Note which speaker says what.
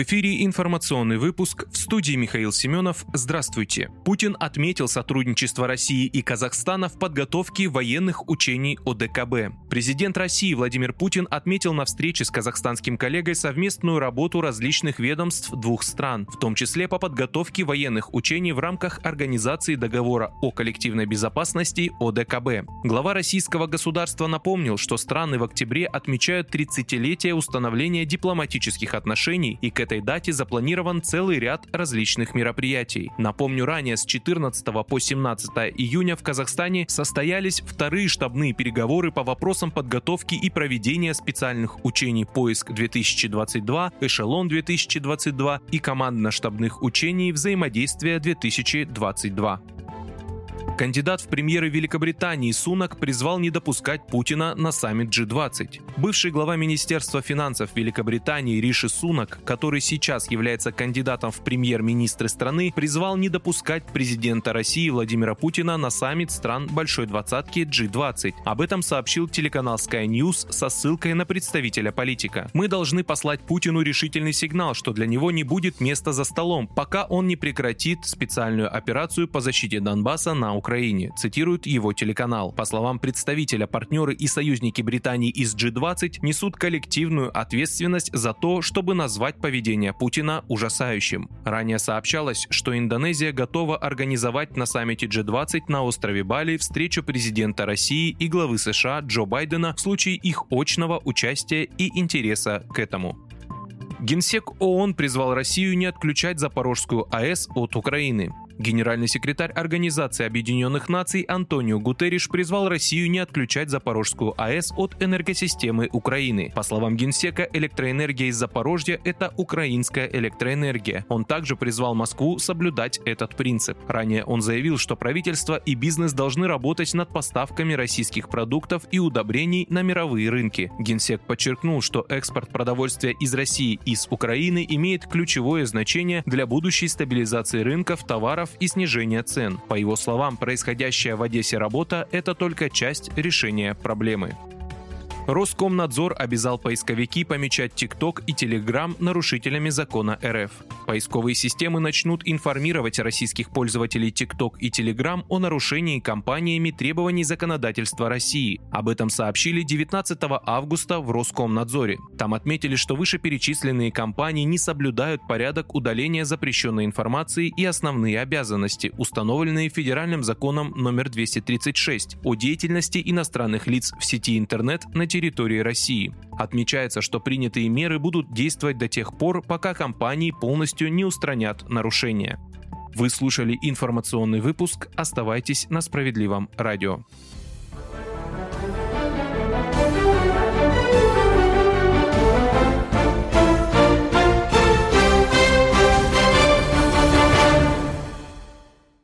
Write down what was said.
Speaker 1: В эфире информационный выпуск в студии Михаил Семенов. Здравствуйте. Путин отметил сотрудничество России и Казахстана в подготовке военных учений ОДКБ. Президент России Владимир Путин отметил на встрече с казахстанским коллегой совместную работу различных ведомств двух стран, в том числе по подготовке военных учений в рамках Организации договора о коллективной безопасности ОДКБ. Глава российского государства напомнил, что страны в октябре отмечают 30-летие установления дипломатических отношений и к этой дате запланирован целый ряд различных мероприятий. Напомню, ранее с 14 по 17 июня в Казахстане состоялись вторые штабные переговоры по вопросам подготовки и проведения специальных учений «Поиск-2022», «Эшелон-2022» и командно-штабных учений «Взаимодействие 2022». Кандидат в премьеры Великобритании Сунак призвал не допускать Путина на саммит G20. Бывший глава Министерства финансов Великобритании Риши Сунак, который сейчас является кандидатом в премьер-министры страны, призвал не допускать президента России Владимира Путина на саммит стран Большой Двадцатки G20. Об этом сообщил телеканал Sky News со ссылкой на представителя политика. «Мы должны послать Путину решительный сигнал, что для него не будет места за столом, пока он не прекратит специальную операцию по защите Донбасса на Украине Украине, цитирует его телеканал. По словам представителя, партнеры и союзники Британии из G20 несут коллективную ответственность за то, чтобы назвать поведение Путина ужасающим. Ранее сообщалось, что Индонезия готова организовать на саммите G20 на острове Бали встречу президента России и главы США Джо Байдена в случае их очного участия и интереса к этому. Генсек ООН призвал Россию не отключать Запорожскую АЭС от Украины. Генеральный секретарь Организации Объединенных Наций Антонио Гутерриш призвал Россию не отключать Запорожскую АЭС от энергосистемы Украины. По словам Генсека, электроэнергия из Запорожья – это украинская электроэнергия. Он также призвал Москву соблюдать этот принцип. Ранее он заявил, что правительство и бизнес должны работать над поставками российских продуктов и удобрений на мировые рынки. Генсек подчеркнул, что экспорт продовольствия из России из Украины имеет ключевое значение для будущей стабилизации рынков товаров и снижения цен. По его словам, происходящая в Одессе работа – это только часть решения проблемы. Роскомнадзор обязал поисковики помечать ТикТок и Телеграм нарушителями закона РФ. Поисковые системы начнут информировать российских пользователей TikTok и Telegram о нарушении компаниями требований законодательства России. Об этом сообщили 19 августа в Роскомнадзоре. Там отметили, что вышеперечисленные компании не соблюдают порядок удаления запрещенной информации и основные обязанности, установленные федеральным законом номер 236 о деятельности иностранных лиц в сети интернет на территории России. Отмечается, что принятые меры будут действовать до тех пор, пока компании полностью не устранят нарушения. Вы слушали информационный выпуск. Оставайтесь на справедливом радио.